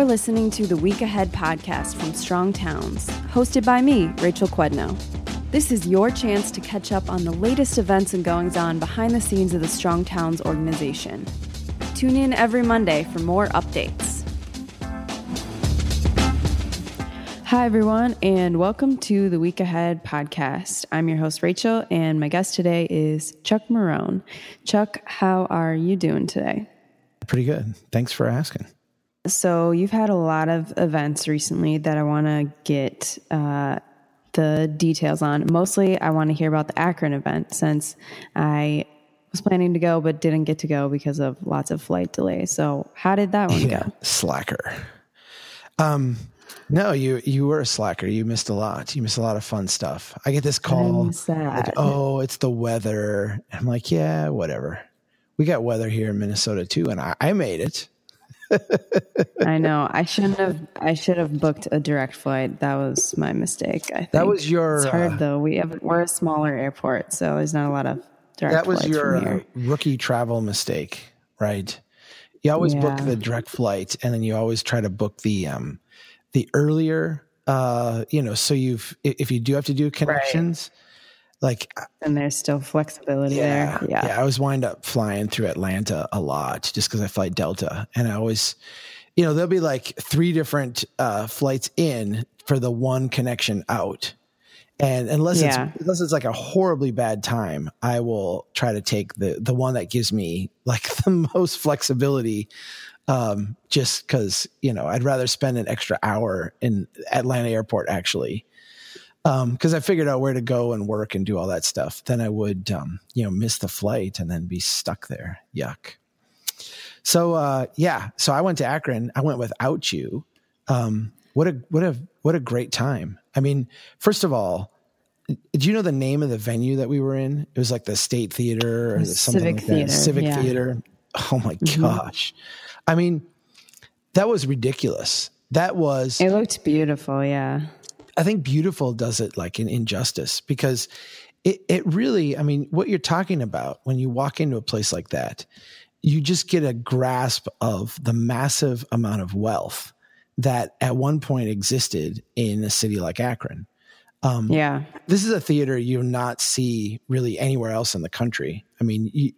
You're listening to the Week Ahead podcast from Strong Towns, hosted by me, Rachel Quednau. This is your chance to catch up on the latest events and goings on behind the scenes of the Strong Towns organization. Tune in every Monday for more updates. Hi, everyone, and welcome to the Week Ahead podcast. I'm your host, Rachel, and my guest today is Chuck Marohn. Chuck, how are you doing today? Pretty good. Thanks for asking. So, you've had a lot of events recently that I want to get uh, the details on. Mostly, I want to hear about the Akron event since I was planning to go but didn't get to go because of lots of flight delays. So, how did that one Yeah, go? slacker. Um, no, you you were a slacker. You missed a lot. You missed a lot of fun stuff. I get this call. Like, oh, it's the weather. I'm like, yeah, whatever. We got weather here in Minnesota too, and I, I made it. I know. I shouldn't have. I should have booked a direct flight. That was my mistake. I think That was your. It's hard uh, though. We have we're a smaller airport, so there's not a lot of direct that was your uh, rookie travel mistake, right? You always book the direct flight, and then you always try to book the um the earlier. Uh, you know, so you've if you do have to do connections, like and there's still flexibility yeah, there. Yeah. yeah. I always wind up flying through Atlanta a lot just because I fly Delta, and I always, you know, there'll be like three different uh, flights in for the one connection out, and unless Yeah. it's unless it's like a horribly bad time, I will try to take the the one that gives me like the most flexibility. Um, just because you know, I'd rather spend an extra hour in Atlanta airport actually because I figured out where to go and work and do all that stuff, then I would, um, you know, miss the flight and then be stuck there. Yuck. So, uh, yeah. So I went to Akron. I went without you. Um, what a what a what a great time. I mean, first of all, do you know the name of the venue that we were in? It was like the State Theater or The something Civic like that. Theater, Civic yeah. Theater. Oh my Mhm. gosh. I mean, that was ridiculous. That was It looked beautiful. Yeah. I think beautiful does it like an injustice because it, it really, I mean, what you're talking about when you walk into a place like that, you just get a grasp of the massive amount of wealth that at one point existed in a city like Akron. Um, Yeah. this is a theater you'll not see really anywhere else in the country. I mean, you,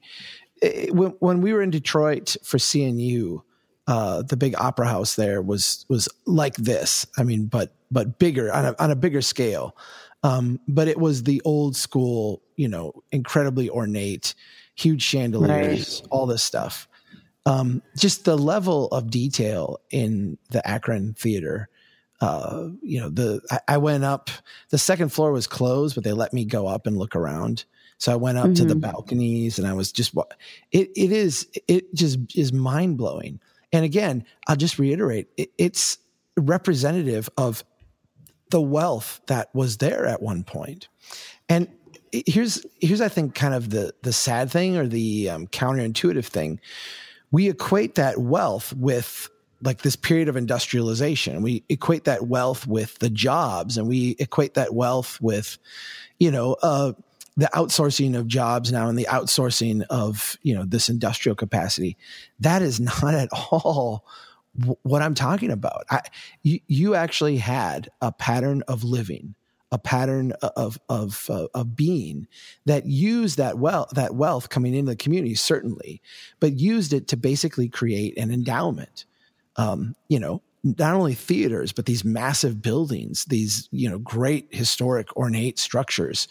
it, when, when we were in Detroit for CNU, uh, the big opera house there was was like this. I mean, but but bigger on a on a bigger scale. Um, but it was the old school, you know, incredibly ornate, huge chandeliers, all this stuff. Um, just the level of detail in the Akron theater uh, you know, the I, I went up. The second floor was closed, but they let me go up and look around. So I went up to the Mhm. balconies, and I was just it. It is it just is mind blowing. And again, I'll just reiterate, it, it's representative of the wealth that was there at one point. And here's here's I think kind of the the sad thing or the um, counterintuitive thing. We equate that wealth with like this period of industrialization. We equate that wealth with the jobs, and we equate that wealth with, you know, uh, the outsourcing of jobs now and the outsourcing of you know this industrial capacity. That is not at all what I'm talking about. I, you, you actually had a pattern of living, a pattern of of uh, of being that used that wealth that wealth coming into the community certainly, but used it to basically create an endowment um, you know, not only theaters, but these massive buildings, these, you know, great historic ornate structures.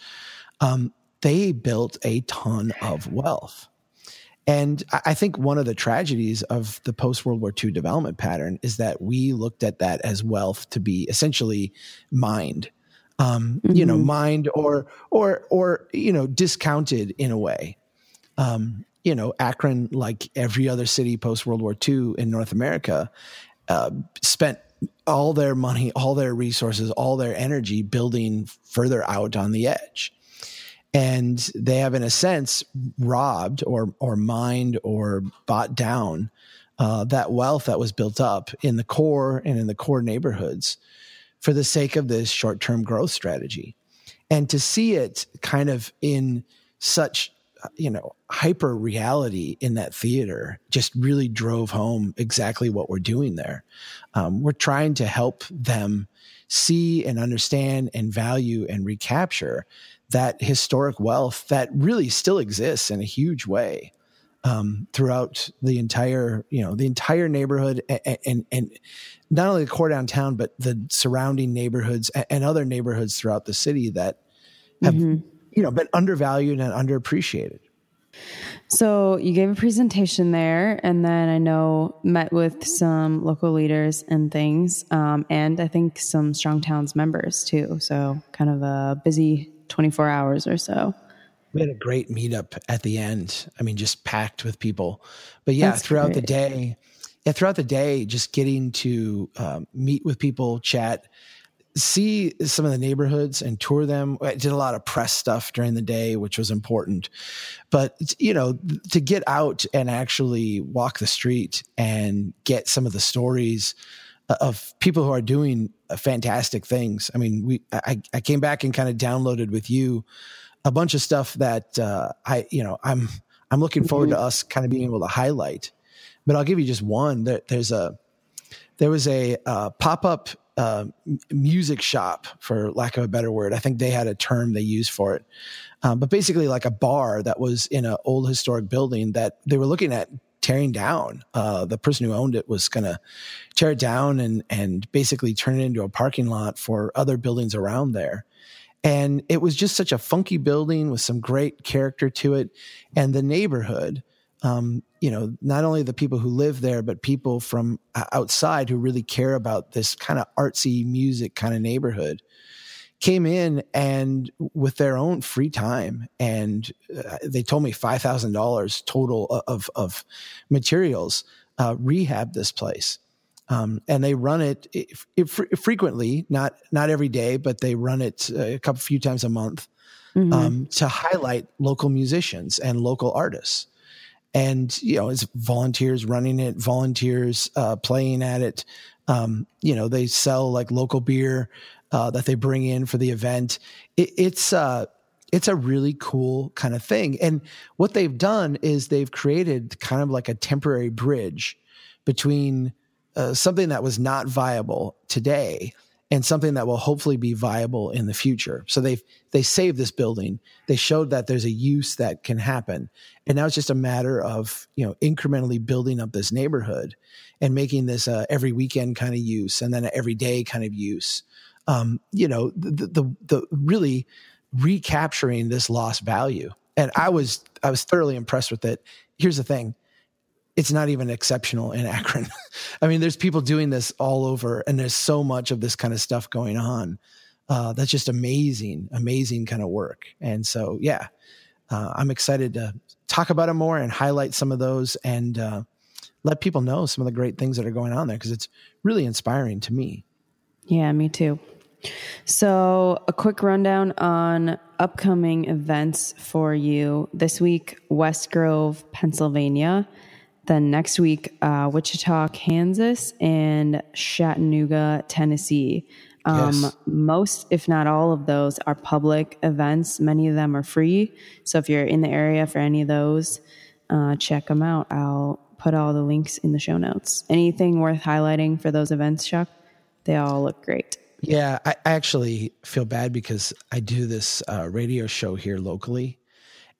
Um, they built a ton of wealth. And I think one of the tragedies of the post World War II development pattern is that we looked at that as wealth to be essentially mined, um, you know, Mhm. mined or or or you know discounted in a way um, you know, Akron, like every other city post World War II in North America, uh, spent all their money, all their resources, all their energy building further out on the edge. And they have, in a sense, robbed or or mined or bought down uh, that wealth that was built up in the core and in the core neighborhoods for the sake of this short term growth strategy. And to see it kind of in such you know, hyper reality in that theater just really drove home exactly what we're doing there. Um, we're trying to help them see and understand and value and recapture that historic wealth that really still exists in a huge way um, throughout the entire, you know, the entire neighborhood and, and, and not only the core downtown, but the surrounding neighborhoods and other neighborhoods throughout the city that have, mm-hmm. you know, been undervalued and underappreciated. So you gave a presentation there, and then I know met with some local leaders and things, um, and I think some Strong Towns members too. So kind of a busy 24 hours or so. We had a great meetup at the end. I mean, just packed with people. But yeah, That's throughout great. the day, yeah, throughout the day, just getting to um, meet with people, chat, see some of the neighborhoods and tour them. I did a lot of press stuff during the day, which was important. But, you know, to get out and actually walk the street and get some of the stories of people who are doing fantastic things. I mean, we, I, I came back and kind of downloaded with you a bunch of stuff that uh, I, you know, I'm I'm looking forward mm-hmm. to us kind of being able to highlight. But I'll give you just one. There, there's a there was a uh, pop up uh, music shop, for lack of a better word. I think they had a term they used for it, um, but basically like a bar that was in an old historic building that they were looking at tearing down. Uh, the person who owned it was going to tear it down and and basically turn it into a parking lot for other buildings around there. And it was just such a funky building with some great character to it. And the neighborhood, um, you know, not only the people who live there, but people from outside who really care about this kind of artsy music kind of neighborhood came in and with their own free time and uh, they told me $5,000 total of, of materials, uh, rehab this place. Um, and they run it, it, it frequently, not not every day, but they run it a couple few times a month mm-hmm. um, to highlight local musicians and local artists. And you know, it's volunteers running it, volunteers uh, playing at it. Um, you know, they sell like local beer uh, that they bring in for the event. It, it's uh, it's a really cool kind of thing. And what they've done is they've created kind of like a temporary bridge between uh, something that was not viable today and something that will hopefully be viable in the future. So they've they saved this building. They showed that there's a use that can happen, and now it's just a matter of you know incrementally building up this neighborhood and making this every weekend kind of use and then everyday kind of use. Um, you know the, the the really recapturing this lost value. And I was I was thoroughly impressed with it. Here's the thing it's not even exceptional in Akron. I mean, there's people doing this all over, and there's so much of this kind of stuff going on. Uh, that's just amazing, amazing kind of work. And so, yeah, uh, I'm excited to talk about it more and highlight some of those and uh, let people know some of the great things that are going on there because it's really inspiring to me. Yeah, me too. So, a quick rundown on upcoming events for you this week West Grove, Pennsylvania. Then next week, uh, Wichita, Kansas, and Chattanooga, Tennessee. Um, yes. Most, if not all of those, are public events. Many of them are free. So if you're in the area for any of those, uh, check them out. I'll put all the links in the show notes. Anything worth highlighting for those events, Chuck? They all look great. Yeah, I actually feel bad because I do this uh, radio show here locally,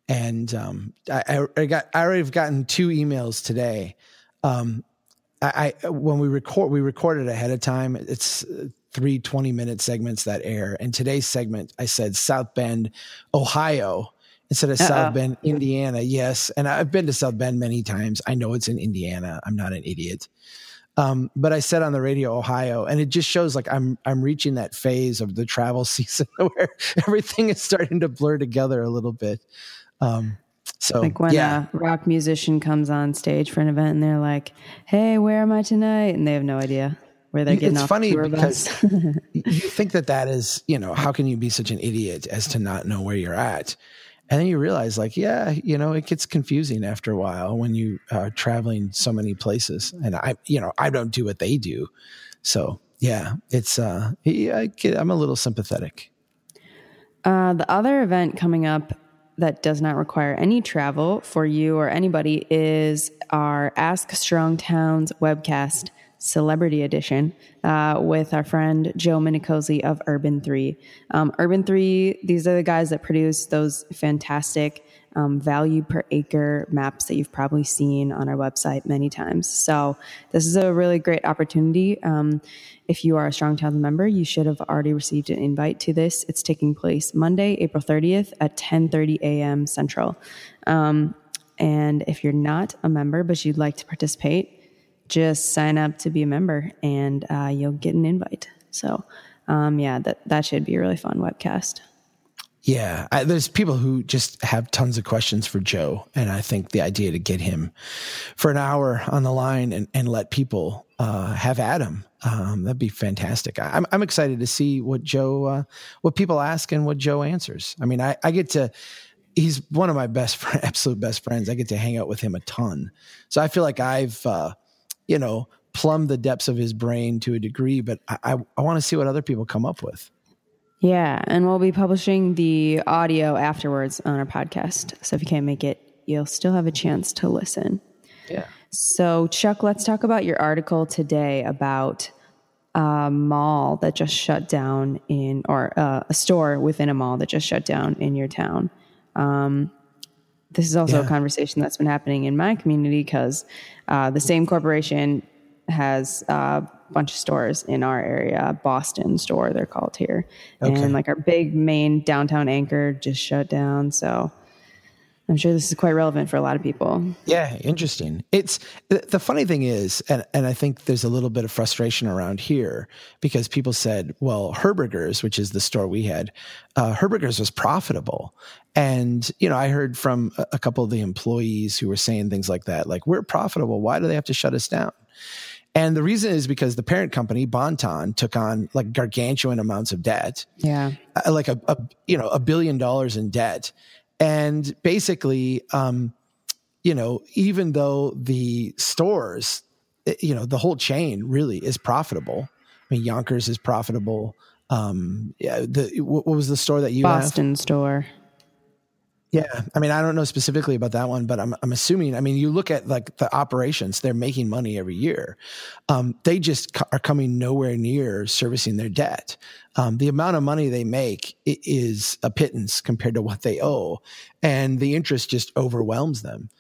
and um, I, I, got I already have gotten two emails today. Um, I, I, when we record we recorded ahead of time. It's three 20 minute segments that air, and today's segment I said South Bend, Ohio instead of Uh-oh. South Bend, Indiana. Yes, and I've been to South Bend many times. I know it's in Indiana. I'm not an idiot. Um, but I said on the radio Ohio, and it just shows like I'm I'm reaching that phase of the travel season where everything is starting to blur together a little bit. Um, so like when yeah. a rock musician comes on stage for an event and they're like, "Hey, where am I tonight?" and they have no idea where they're getting it's off funny because you think that that is you know how can you be such an idiot as to not know where you're at and then you realize like yeah you know it gets confusing after a while when you are traveling so many places. And i you know i don't do what they do. So yeah it's uh I get, i'm a little sympathetic. Uh the other event coming up that does not require any travel for you or anybody is our Ask Strong Towns webcast celebrity edition uh, with our friend Joe Minicozzi of Urban 3. Um, Urban 3, these are the guys that produce those fantastic um, value per acre maps that you've probably seen on our website many times. So this is a really great opportunity. Um, if you are a Strong Towns member, you should have already received an invite to this. It's taking place Monday, April 30th at 10:30 a.m. Central. Um, and if you're not a member but you'd like to participate, just sign up to be a member and uh, you'll get an invite. So, um, yeah, that that should be a really fun webcast. Yeah, I, there's people who just have tons of questions for Joe, and I think the idea to get him for an hour on the line and, and let people uh, have at him um, that'd be fantastic. I, am I'm excited to see what Joe, uh, what people ask and what Joe answers. I mean, I, I get to. He's one of my best, friend, absolute best friends. I get to hang out with him a ton, so I feel like I've, uh, you know, plumbed the depths of his brain to a degree. But I, I, I want to see what other people come up with. Yeah, and we'll be publishing the audio afterwards on our podcast. So if you can't make it, you'll still have a chance to listen. Yeah. So, Chuck, let's talk about your article today about a mall that just shut down in, or uh, a store within a mall that just shut down in your town. Um, this is also yeah. a conversation that's been happening in my community because uh, the same corporation has a bunch of stores in our area. Boston store, they're called here, okay. and like our big main downtown anchor just shut down. So I'm sure this is quite relevant for a lot of people. Yeah, interesting. It's the funny thing is, and, and I think there's a little bit of frustration around here because people said, well, Herberger's, which is the store we had, uh, Herberger's was profitable. And, you know, I heard from a, a couple of the employees who were saying things like that, like, we're profitable. Why do they have to shut us down? And the reason is because the parent company, Bon-Ton, took on like gargantuan amounts of debt. Yeah. Uh, like a, a, you know, a billion dollars in debt. And basically, um, you know, even though the stores, eh, you know, the whole chain really is profitable. I mean, Younkers is profitable. Um, yeah, the what, was the store that you Boston have? store? Yeah, I mean, I don't know specifically about that one, but I'm I'm assuming. I mean, you look at like the operations; they're making money every year. Um, they just are coming nowhere near servicing their debt. Um, the amount of money they make is a pittance compared to what they owe, and the interest just overwhelms them.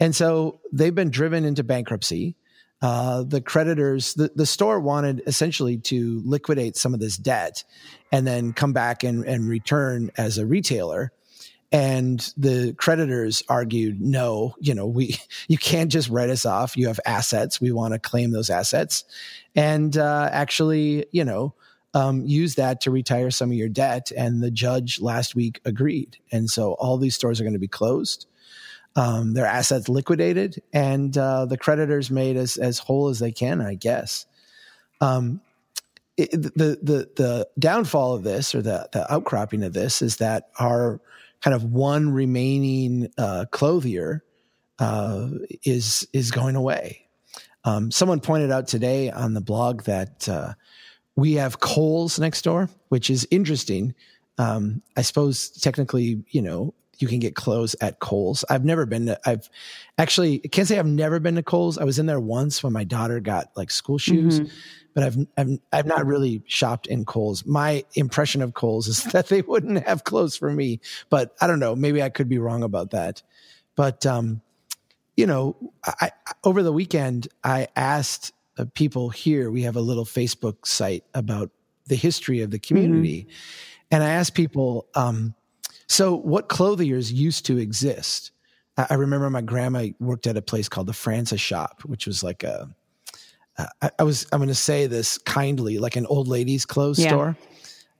And so they've been driven into bankruptcy. Uh, the creditors, the, the store wanted essentially to liquidate some of this debt and then come back and, and return as a retailer and the creditors argued no you know we you can't just write us off. You have assets. We want to claim those assets. And uh, actually you know um, use that to retire some of your debt. And the judge last week agreed. And so all these stores are going to be closed. Um, their assets liquidated. And uh, the creditors made as as whole as they can i guess. Um, it, the the the downfall of this or the the outcropping of this is that our kind of one remaining uh, clothier uh, is is going away. Um, someone pointed out today on the blog that uh, we have Kohl's next door, which is interesting. Um, I suppose technically, you know, you can get clothes at Kohl's. I've never been to, I've actually, can't say I've never been to Kohl's. I was in there once when my daughter got like school shoes. Mm-hmm but I've, I've, I've not really shopped in Kohl's. My impression of Kohl's is that they wouldn't have clothes for me, but I don't know. Maybe I could be wrong about that. But, um, you know, I, over the weekend, I asked uh, people here, we have a little Facebook site about the history of the community. Mm-hmm. And I asked people, um, so what clothiers used to exist? I, I remember my grandma worked at a place called the Francis Shop, which was like a, I, I was I'm going to say this kindly, like an old ladies' clothes yeah. store.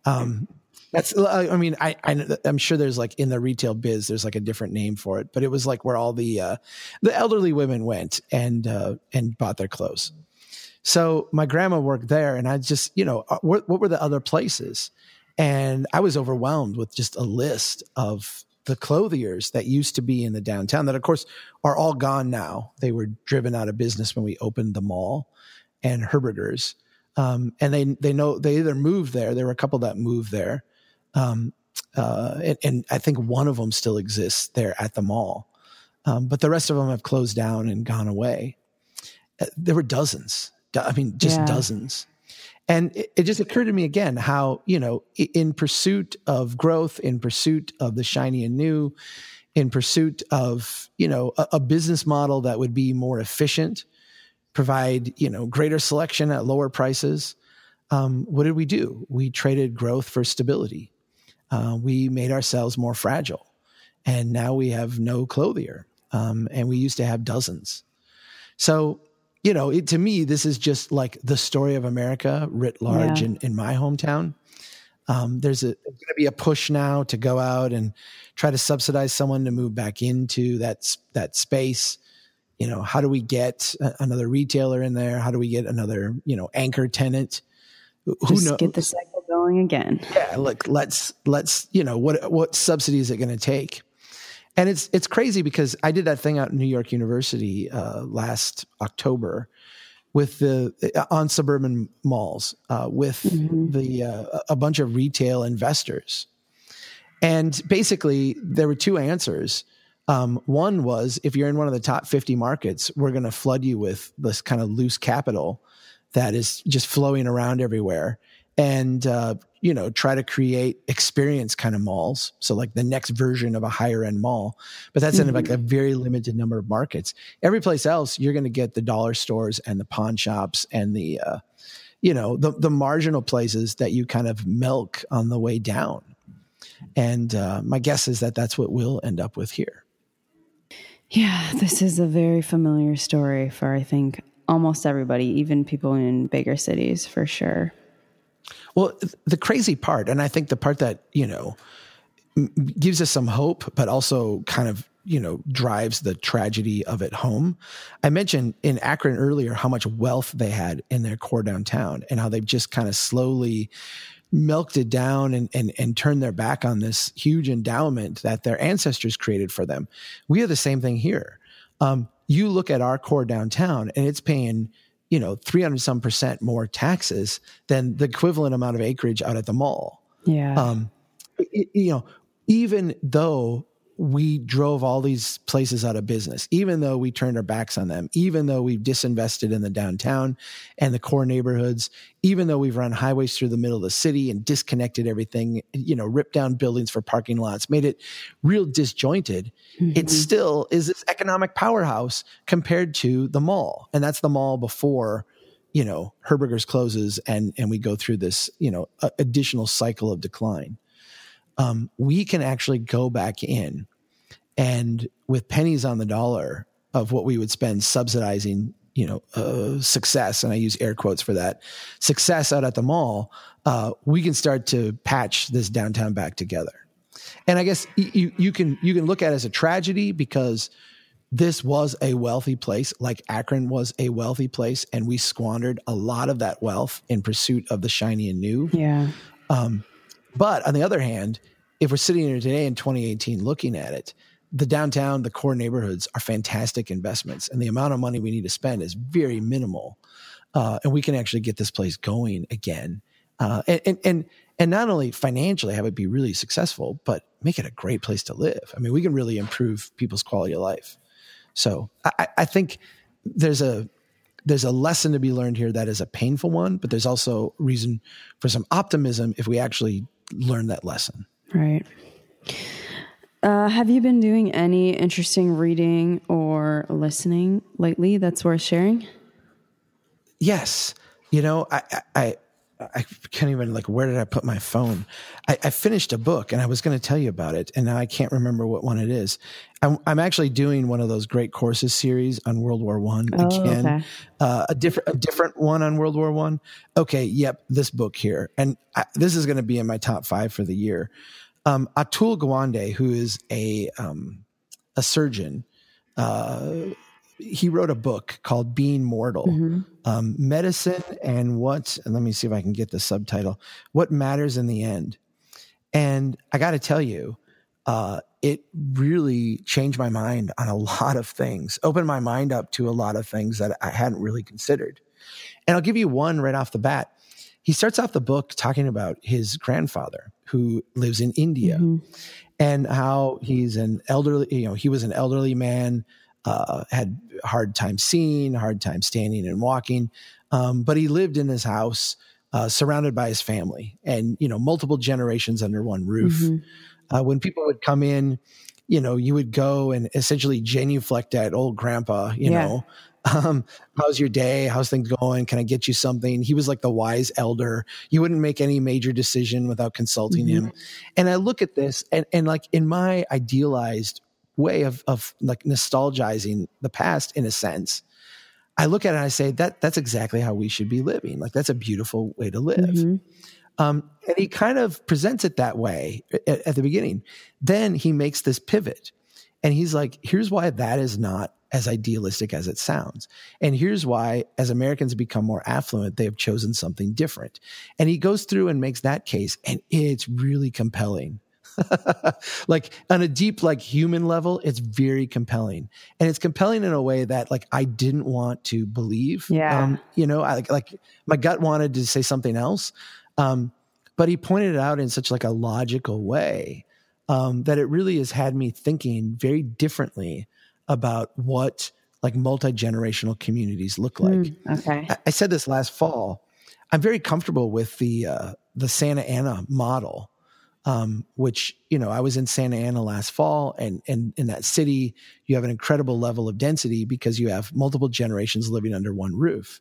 Um, that's I mean I, I am sure there's like in the retail biz there's like a different name for it, but it was like where all the uh, the elderly women went and uh, and bought their clothes. So my grandma worked there, and I just you know uh, what, what were the other places, and I was overwhelmed with just a list of the clothiers that used to be in the downtown that of course are all gone now. They were driven out of business when we opened the mall and Herberger's. Um, and they they know they either moved there. There were a couple that moved there, um, uh, and, and, I think one of them still exists there at the mall, um, but the rest of them have closed down and gone away. Uh, there were dozens. I mean, just yeah. dozens. And it, it, just occurred to me again how, you know, in pursuit of growth, in pursuit of the shiny and new, in pursuit of, you know, a, a business model that would be more efficient, provide, you know, greater selection at lower prices, um, what did we do? We traded growth for stability. Uh, we made ourselves more fragile. And now we have no clothier. Um, and we used to have dozens. So, you know, it, to me, this is just like the story of America writ large yeah. in, in my hometown. Um, there's going to be a push now to go out and try to subsidize someone to move back into that that space. You know, how do we get another retailer in there? How do we get another you know anchor tenant? who Just knows? Get the cycle going again. Yeah, look, let's let's you know what what subsidy is it going to take? And it's it's crazy because I did that thing out in New York University uh, last October with the uh, on suburban malls uh, with mm-hmm. the uh, a bunch of retail investors, and basically there were two answers. Um, one was if you're in one of the top 50 markets, we're going to flood you with this kind of loose capital that is just flowing around everywhere. And uh, you know try to create experience kind of malls. So like the next version of a higher end mall. But that's mm-hmm. in like a very limited number of markets. Every place else you're going to get the dollar stores and the pawn shops and the uh, you know the, the marginal places that you kind of milk on the way down. And uh, my guess is that that's what we'll end up with here yeah this is a very familiar story for i think almost everybody, even people in bigger cities for sure. Well, the crazy part, and I think the part that, you know, gives us some hope, but also kind of, you know, drives the tragedy of it home. I mentioned in Akron earlier how much wealth they had in their core downtown and how they've just kind of slowly milked it down and, and, and turned their back on this huge endowment that their ancestors created for them. We have the same thing here. Um, you look at our core downtown and it's paying you know 300 some percent more taxes than the equivalent amount of acreage out at the mall yeah um it, you know even though we drove all these places out of business, even though we turned our backs on them, even though we've disinvested in the downtown and the core neighborhoods, even though we've run highways through the middle of the city and disconnected everything, you know, ripped down buildings for parking lots, made it real disjointed, mm-hmm. it still is this economic powerhouse compared to the mall. And that's the mall before, you know, Herberger's closes and, and we go through this, you know, additional cycle of decline um, we can actually go back in and with pennies on the dollar of what we would spend subsidizing you know uh, success and i use air quotes for that success out at the mall uh, we can start to patch this downtown back together. And i guess you, you can you can look at it as a tragedy because this was a wealthy place like akron was a wealthy place and we squandered a lot of that wealth in pursuit of the shiny and new. Yeah. Um, but on the other hand, if we're sitting here today in 2018 looking at it, the downtown, the core neighborhoods are fantastic investments, and the amount of money we need to spend is very minimal, uh, and we can actually get this place going again, uh, and, and and and not only financially have it be really successful, but make it a great place to live. I mean, we can really improve people's quality of life. So I, I think there's a there's a lesson to be learned here that is a painful one, but there's also reason for some optimism if we actually learn that lesson. Right. Uh, have you been doing any interesting reading or listening lately that's worth sharing? Yes. You know, I, I, I can't even like where did I put my phone? I, I finished a book and I was going to tell you about it, and now I can't remember what one it is. I'm, I'm actually doing one of those great courses series on World War One oh, again, okay. uh, a different a different one on World War One. Okay, yep, this book here, and I, this is going to be in my top five for the year. Um, Atul Gawande, who is a um, a surgeon, uh, he wrote a book called Being Mortal mm-hmm. um, Medicine and What, and let me see if I can get the subtitle What Matters in the End. And I got to tell you, uh, it really changed my mind on a lot of things, opened my mind up to a lot of things that I hadn't really considered. And I'll give you one right off the bat. He starts off the book talking about his grandfather, who lives in India, and how he's an elderly. You know, he was an elderly man, uh, had hard time seeing, hard time standing and walking, um, but he lived in his house. Uh, surrounded by his family and you know multiple generations under one roof uh, when people would come in you know you would go and essentially genuflect at old grandpa you Yeah. know um, how's your day? How's things going? Can i get you something? He was like the wise elder. You wouldn't make any major decision without consulting him. And i look at this and, and like in my idealized way of, of like nostalgizing the past in a sense i look at it and i say that that's exactly how we should be living. Like that's a beautiful way to live. Um, and he kind of presents it that way at, at the beginning. Then he makes this pivot and he's like, here's why that is not as idealistic as it sounds. And here's why, as Americans become more affluent, they have chosen something different. And he goes through and makes that case, and it's really compelling. like on a deep, like human level, it's very compelling. And it's compelling in a way that like I didn't want to believe. Yeah. you know, I like like my gut wanted to say something else. Um, but he pointed it out in such like a logical way um, that it really has had me thinking very differently about what like multi-generational communities look like. Okay. I, I said this last fall. I'm very comfortable with the uh, the Santa Ana model, um, which you know I was in Santa Ana last fall, and and in that city you have an incredible level of density because you have multiple generations living under one roof,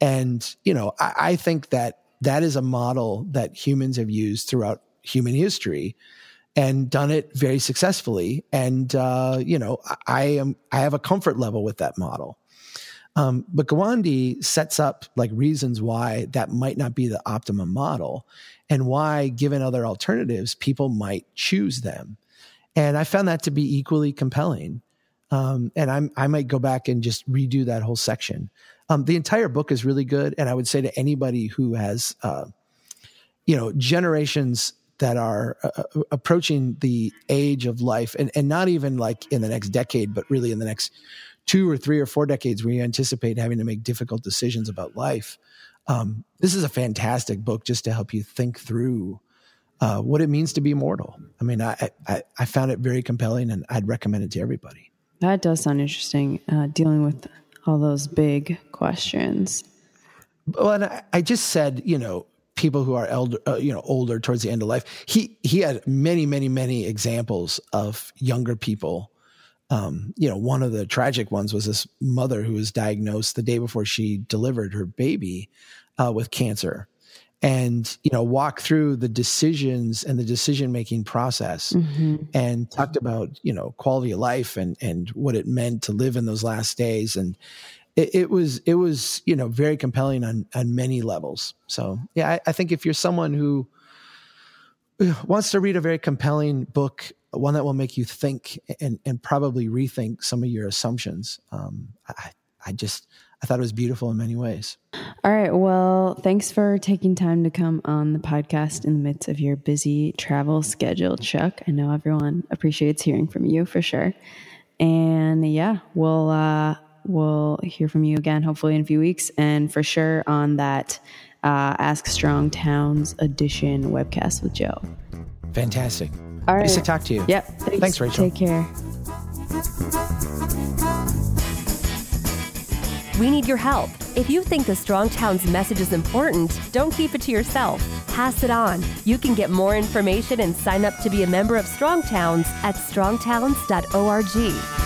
and you know I, I think that that is a model that humans have used throughout human history and done it very successfully. And uh, you know, I, am I have a comfort level with that model. Um, but Gawande sets up like reasons why that might not be the optimum model, and why, given other alternatives, people might choose them. And I found that to be equally compelling. Um, and I'm I might go back and just redo that whole section. Um, the entire book is really good, and I would say to anybody who has, uh, you know, generations that are uh, approaching the age of life, and and not even like in the next decade, but really in the next two or three or four decades, where you anticipate having to make difficult decisions about life. Um, this is a fantastic book just to help you think through uh, what it means to be mortal. I mean, I, I I found it very compelling, and I'd recommend it to everybody. That does sound interesting. Uh, dealing with all those big questions. Well, and I, I just said, you know, people who are elder, uh, you know, older towards the end of life. He he had many, many, many examples of younger people. Um, you know, one of the tragic ones was this mother who was diagnosed the day before she delivered her baby uh, with cancer, and you know, walked through the decisions and the decision making process, and talked about you know quality of life and and what it meant to live in those last days and it, it was it was you know very compelling on on many levels. So yeah, I, I think if you're someone who wants to read a very compelling book, one that will make you think and and probably rethink some of your assumptions, um, I I just I thought it was beautiful in many ways. All right. Well, thanks for taking time to come on the podcast in the midst of your busy travel schedule, Chuck. I know everyone appreciates hearing from you for sure. And yeah, we'll uh, we'll hear from you again hopefully in a few weeks, and for sure on that uh, Ask Strong Towns edition webcast with Joe. Fantastic. All right. Nice to talk to you. Yep. Thanks, Rachel. Take care. We need your help. If you think the Strong Towns message is important, don't keep it to yourself. Pass it on. You can get more information and sign up to be a member of Strong Towns at strongtowns.org.